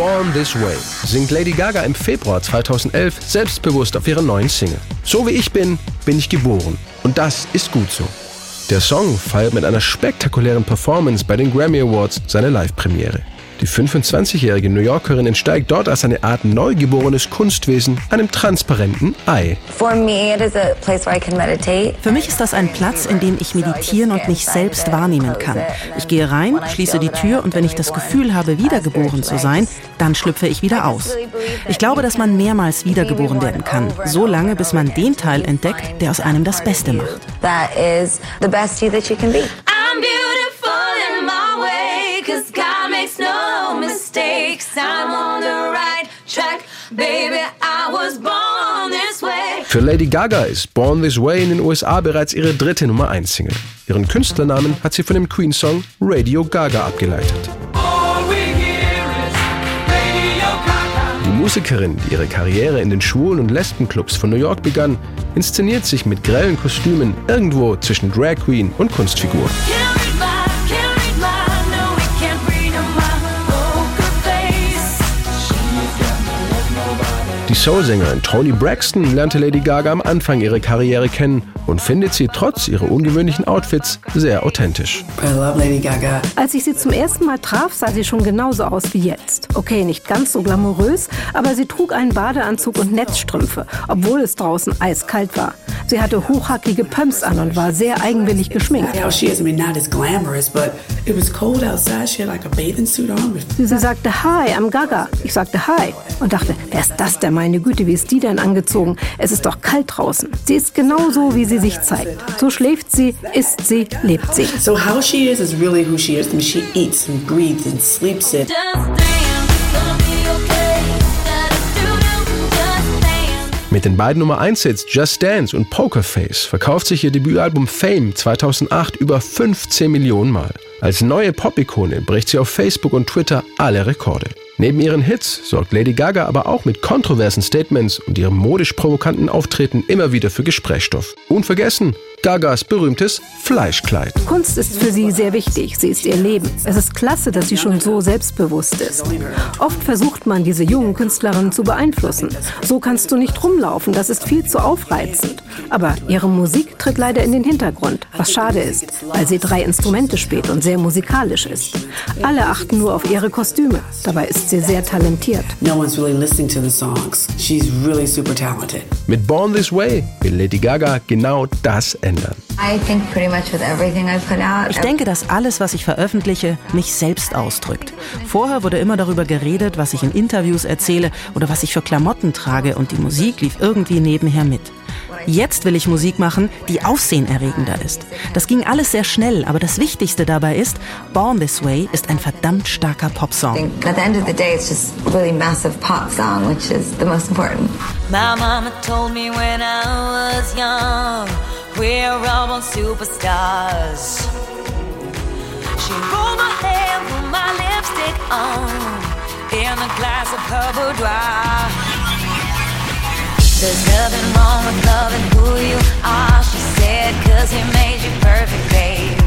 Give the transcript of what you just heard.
Born This Way singt Lady Gaga im Februar 2011 selbstbewusst auf ihrer neuen Single. So wie ich bin, bin ich geboren. Und das ist gut so. Der Song feiert mit einer spektakulären Performance bei den Grammy Awards seine Live-Premiere. Die 25-jährige New Yorkerin entsteigt dort als eine Art neugeborenes Kunstwesen einem transparenten Ei. Für mich ist das ein Platz, in dem ich meditieren und mich selbst wahrnehmen kann. Ich gehe rein, schließe die Tür und wenn ich das Gefühl habe, wiedergeboren zu sein, dann schlüpfe ich wieder aus. Ich glaube, dass man mehrmals wiedergeboren werden kann, so lange, bis man den Teil entdeckt, der aus einem das Beste macht. Mistakes. I'm on the right track, baby, I was born this way. Für Lady Gaga ist Born This Way in den USA bereits ihre dritte Nummer 1 Single. Ihren Künstlernamen hat sie von dem Queen-Song Radio Gaga abgeleitet. Die Musikerin, die ihre Karriere in den Schwulen- und Lesbenclubs von New York begann, inszeniert sich mit grellen Kostümen irgendwo zwischen Drag Queen und Kunstfigur. Die Soul-Sängerin Toni Braxton lernte Lady Gaga am Anfang ihrer Karriere kennen und findet sie trotz ihrer ungewöhnlichen Outfits sehr authentisch. Als ich sie zum ersten Mal traf, sah sie schon genauso aus wie jetzt. Okay, nicht ganz so glamourös, aber sie trug einen Badeanzug und Netzstrümpfe, obwohl es draußen eiskalt war. Sie hatte hochhackige Pumps an und war sehr eigenwillig geschminkt. Sie sagte, Hi, I'm Gaga. Ich sagte, Hi. Und dachte, wer ist das denn? Meine Güte, wie ist die denn angezogen? Es ist doch kalt draußen. Sie ist genauso, wie sie sich zeigt. So schläft sie, isst sie, lebt sie. So how she is is really who she is. I mean, she eats and breathes and sleeps it. Mit den beiden Nummer 1 Hits Just Dance und Poker Face verkauft sich ihr Debütalbum Fame 2008 über 15 Millionen Mal. Als neue Pop-Ikone bricht sie auf Facebook und Twitter alle Rekorde. Neben ihren Hits sorgt Lady Gaga aber auch mit kontroversen Statements und ihrem modisch provokanten Auftreten immer wieder für Gesprächsstoff. Unvergessen, Gagas berühmtes Fleischkleid. Kunst ist für sie sehr wichtig. Sie ist ihr Leben. Es ist klasse, dass sie schon so selbstbewusst ist. Oft versucht man, diese jungen Künstlerinnen zu beeinflussen. So kannst du nicht rumlaufen. Das ist viel zu aufreizend. Aber ihre Musik tritt leider in den Hintergrund, was schade ist, weil sie drei Instrumente spielt und sehr musikalisch ist. Alle achten nur auf ihre Kostüme. Dabei ist sie sehr talentiert. No one's really listening to the songs. She's really super talented. Mit Born This Way will Lady Gaga genau das ändern. Ich denke, dass alles, was ich veröffentliche, mich selbst ausdrückt. Vorher wurde immer darüber geredet, was ich in Interviews erzähle oder was ich für Klamotten trage und die Musik lief irgendwie nebenher mit. Jetzt will ich Musik machen, die aufsehenerregender ist. Das ging alles sehr schnell, aber das Wichtigste dabei ist, Born This Way ist ein verdammt starker Popsong. At the end of the day, it's just a really massive pop song, which is the most important. My mama told me when I was young, we're all superstars. She rolled my hair, put my lipstick on, in a glass of her boudoir. There's nothing wrong with loving who you are, she said, cause he made you perfect, babe.